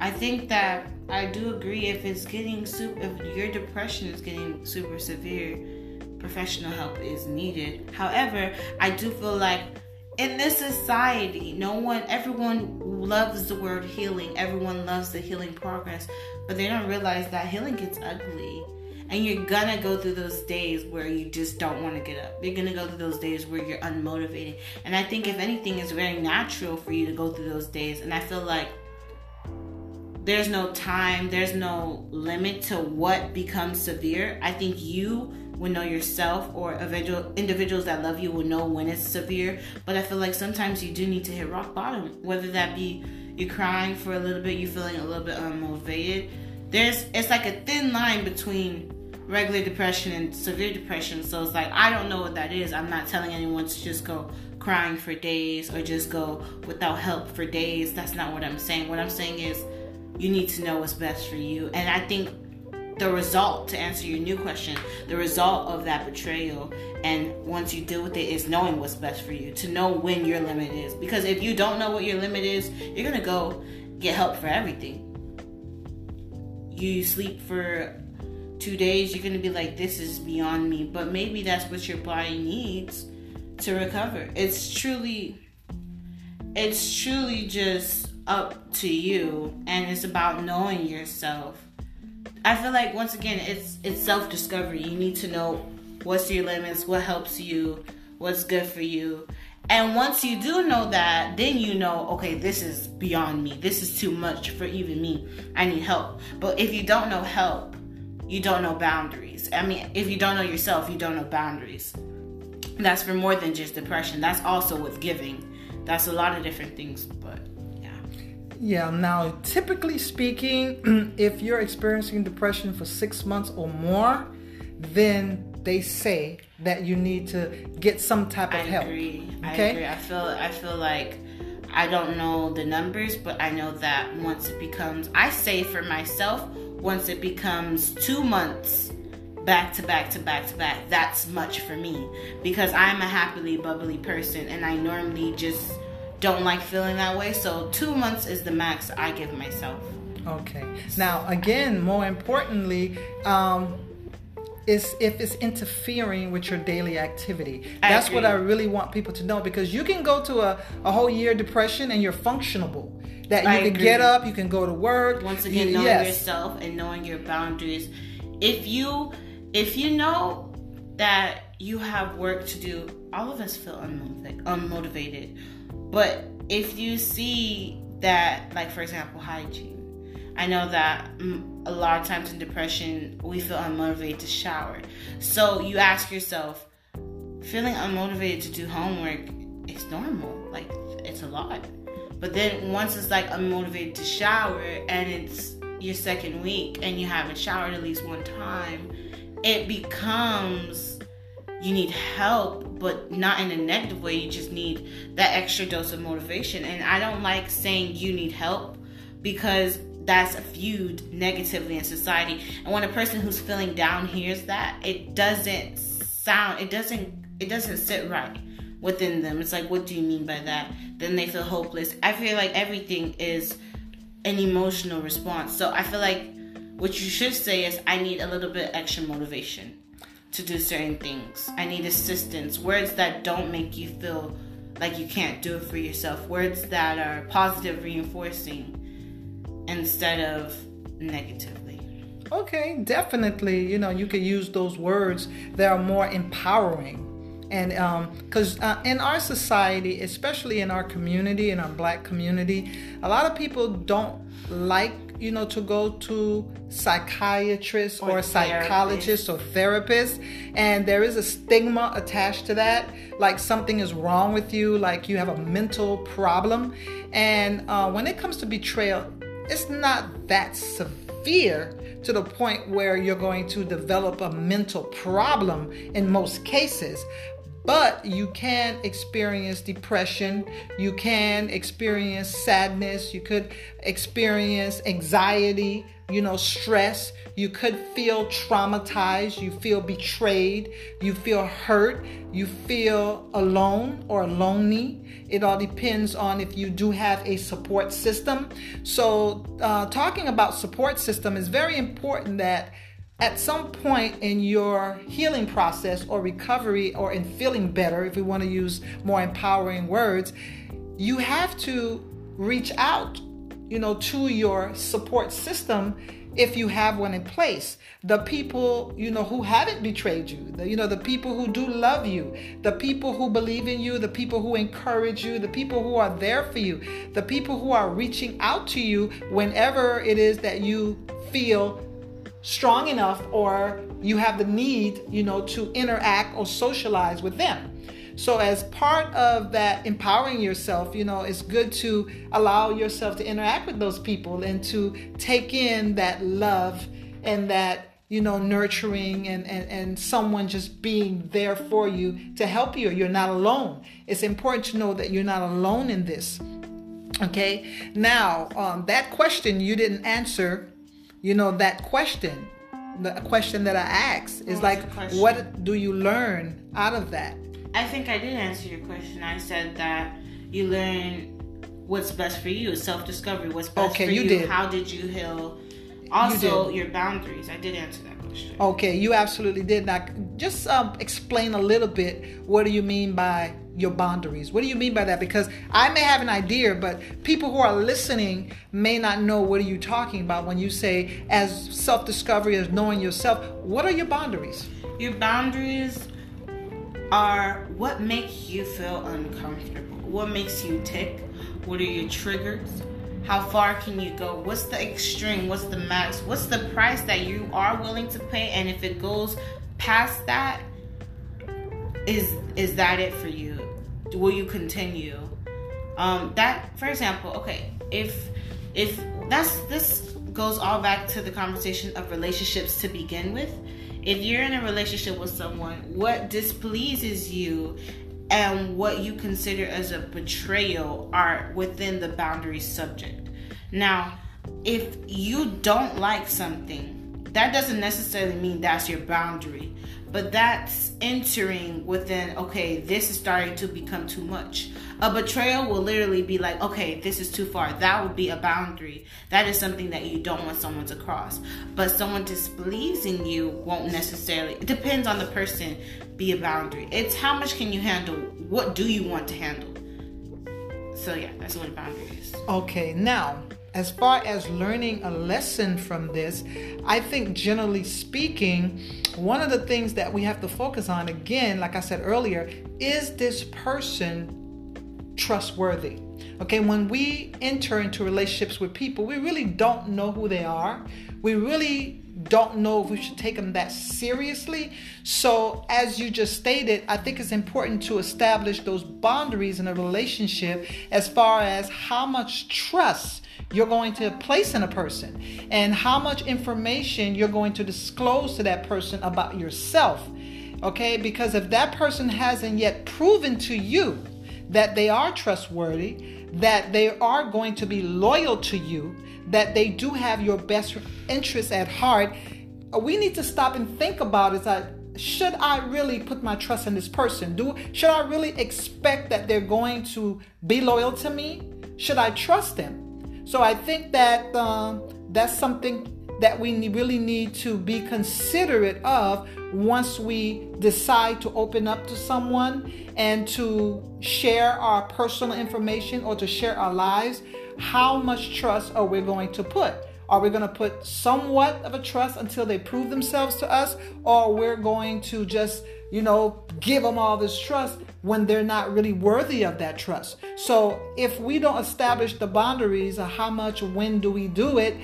I think that I do agree if it's getting super, if your depression is getting super severe, professional help is needed. However, I do feel like in this society, no one, everyone loves the word healing. Everyone loves the healing progress, but they don't realize that healing gets ugly. And you're gonna go through those days where you just don't want to get up. You're gonna go through those days where you're unmotivated. And I think, if anything, it's very natural for you to go through those days. And I feel like there's no time, there's no limit to what becomes severe. I think you will know yourself or individuals that love you will know when it's severe. But I feel like sometimes you do need to hit rock bottom, whether that be you're crying for a little bit, you're feeling a little bit unmotivated. There's it's like a thin line between regular depression and severe depression. So it's like I don't know what that is. I'm not telling anyone to just go crying for days or just go without help for days. That's not what I'm saying. What I'm saying is you need to know what's best for you. And I think the result, to answer your new question, the result of that betrayal, and once you deal with it, is knowing what's best for you, to know when your limit is. Because if you don't know what your limit is, you're gonna go get help for everything. You sleep for two days, you're gonna be like, this is beyond me. But maybe that's what your body needs to recover. It's truly, it's truly just up to you and it's about knowing yourself. I feel like once again it's it's self-discovery. You need to know what's your limits, what helps you, what's good for you. And once you do know that, then you know, okay, this is beyond me. This is too much for even me. I need help. But if you don't know help, you don't know boundaries. I mean, if you don't know yourself, you don't know boundaries. That's for more than just depression. That's also with giving. That's a lot of different things, but yeah, Yeah, now typically speaking, if you're experiencing depression for six months or more, then they say that you need to get some type of I help. Agree. Okay? I agree. I feel I feel like I don't know the numbers, but I know that once it becomes I say for myself, once it becomes two months back to back to back to back, that's much for me. Because I'm a happily bubbly person and I normally just don't like feeling that way. So two months is the max I give myself. Okay. Now, again, more importantly, um, is if it's interfering with your daily activity. I That's agree. what I really want people to know because you can go to a, a whole year depression and you're functionable. That you I can agree. get up, you can go to work. Once again, you, knowing yes. yourself and knowing your boundaries. If you if you know that you have work to do, all of us feel unmotivated. unmotivated But if you see that, like for example, hygiene, I know that mm, a lot of times in depression we feel unmotivated to shower. So you ask yourself, feeling unmotivated to do homework is normal. Like it's a lot. But then once it's like unmotivated to shower and it's your second week and you haven't showered at least one time, it becomes you need help, but not in a negative way. You just need that extra dose of motivation. And I don't like saying you need help because that's viewed negatively in society. And when a person who's feeling down hears that, it doesn't sound, it doesn't, it doesn't sit right within them. It's like, what do you mean by that? Then they feel hopeless. I feel like everything is an emotional response. So I feel like what you should say is, I need a little bit extra motivation to do certain things. I need assistance. Words that don't make you feel like you can't do it for yourself. Words that are positive reinforcing instead of negatively. Okay, definitely. You know, you could use those words that are more empowering. And because um, uh, in our society, especially in our community, in our black community, a lot of people don't like you know, to go to psychiatrists or, or psychologists or therapists. And there is a stigma attached to that, like something is wrong with you, like you have a mental problem. And uh, when it comes to betrayal, it's not that severe to the point where you're going to develop a mental problem in most cases but you can experience depression, you can experience sadness, you could experience anxiety, you know, stress, you could feel traumatized, you feel betrayed, you feel hurt, you feel alone or lonely. It all depends on if you do have a support system. So, uh, talking about support system is very important that at some point in your healing process or recovery or in feeling better, if we want to use more empowering words, you have to reach out, you know, to your support system if you have one in place. The people, you know, who haven't betrayed you, the, you know, the people who do love you, the people who believe in you, the people who encourage you, the people who are there for you, the people who are reaching out to you whenever it is that you feel strong enough or you have the need, you know, to interact or socialize with them. So, as part of that empowering yourself, you know, it's good to allow yourself to interact with those people and to take in that love and that, you know, nurturing and, and, and someone just being there for you to help you. You're not alone. It's important to know that you're not alone in this. Okay. Now, um, that question you didn't answer you know that question the question that i asked is like what do you learn out of that? I think i did answer your question. I said that you learn what's best for you self-discovery what's best okay, for you, you did. how did you heal also you your boundaries i did answer that question okay you absolutely did now just um, explain a little bit what do you mean by your boundaries. What do you mean by that? Because I may have an idea, but people who are listening may not know what are you talking about when you say as self-discovery as knowing yourself. What are your boundaries? Your boundaries are what makes you feel uncomfortable. What makes you tick? What are your triggers? How far can you go? What's the extreme? What's the max? What's the price that you are willing to pay? And if it goes past that, is is that it for you? will you continue? Um, that, for example, okay, if if that's this goes all back to the conversation of relationships to begin with. If you're in a relationship with someone, what displeases you and what you consider as a betrayal are within the boundary subject. Now, if you don't like something, that doesn't necessarily mean that's your boundary but that's entering within okay this is starting to become too much. A betrayal will literally be like okay this is too far. That would be a boundary. That is something that you don't want someone to cross. But someone displeasing you won't necessarily it depends on the person be a boundary. It's how much can you handle? What do you want to handle? So yeah that's what a boundary is. Okay now as far as learning a lesson from this, I think generally speaking, one of the things that we have to focus on, again, like I said earlier, is this person trustworthy. Okay, when we enter into relationships with people, we really don't know who they are. We really don't know if we should take them that seriously. So, as you just stated, I think it's important to establish those boundaries in a relationship as far as how much trust you're going to place in a person and how much information you're going to disclose to that person about yourself. Okay, because if that person hasn't yet proven to you that they are trustworthy, that they are going to be loyal to you, that they do have your best interests at heart, we need to stop and think about is that should I really put my trust in this person? Do should I really expect that they're going to be loyal to me? Should I trust them? So I think that um, that's something that we really need to be considerate of once we decide to open up to someone and to share our personal information or to share our lives. How much trust are we going to put? Are we going to put somewhat of a trust until they prove themselves to us? Or we're going to just, you know, give them all this trust when they're not really worthy of that trust? So if we don't establish the boundaries of how much, when do we do it,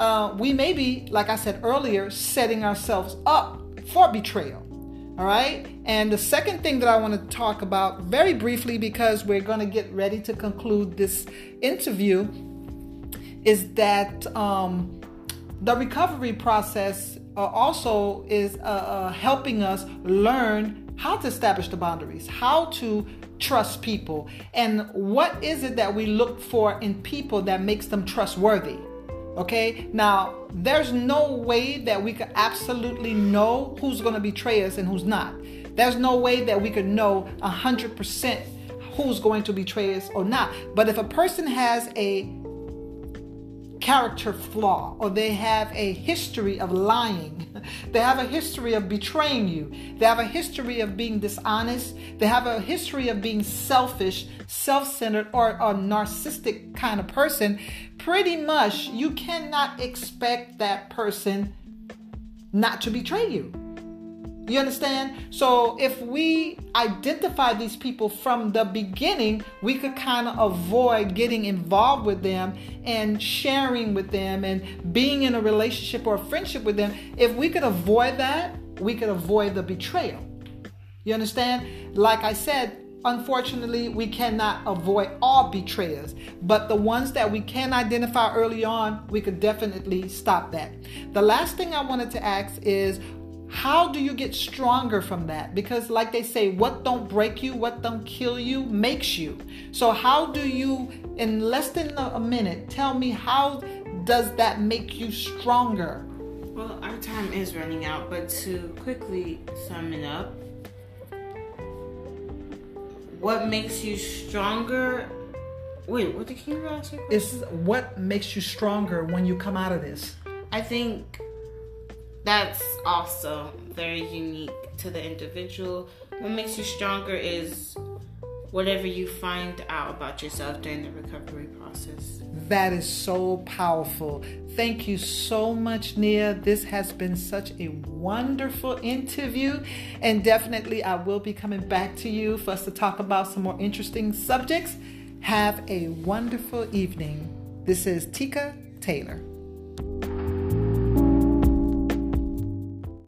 uh, we may be, like I said earlier, setting ourselves up for betrayal. All right. And the second thing that I want to talk about very briefly, because we're going to get ready to conclude this interview, is that um, the recovery process uh, also is uh, uh, helping us learn how to establish the boundaries, how to trust people, and what is it that we look for in people that makes them trustworthy. Okay, now there's no way that we could absolutely know who's going to betray us and who's not. There's no way that we could know 100% who's going to betray us or not. But if a person has a character flaw or they have a history of lying. They have a history of betraying you. They have a history of being dishonest. They have a history of being selfish, self centered, or a narcissistic kind of person. Pretty much, you cannot expect that person not to betray you. You understand? So if we identify these people from the beginning, we could kind of avoid getting involved with them and sharing with them and being in a relationship or a friendship with them. If we could avoid that, we could avoid the betrayal. You understand? Like I said, unfortunately, we cannot avoid all betrayers, but the ones that we can identify early on, we could definitely stop that. The last thing I wanted to ask is how do you get stronger from that? Because like they say what don't break you what don't kill you makes you. So how do you in less than a minute tell me how does that make you stronger? Well our time is running out but to quickly sum it up what makes you stronger wait what did you ask is what makes you stronger when you come out of this. I think that's also very unique to the individual. What makes you stronger is whatever you find out about yourself during the recovery process. That is so powerful. Thank you so much, Nia. This has been such a wonderful interview, and definitely I will be coming back to you for us to talk about some more interesting subjects. Have a wonderful evening. This is Tika Taylor.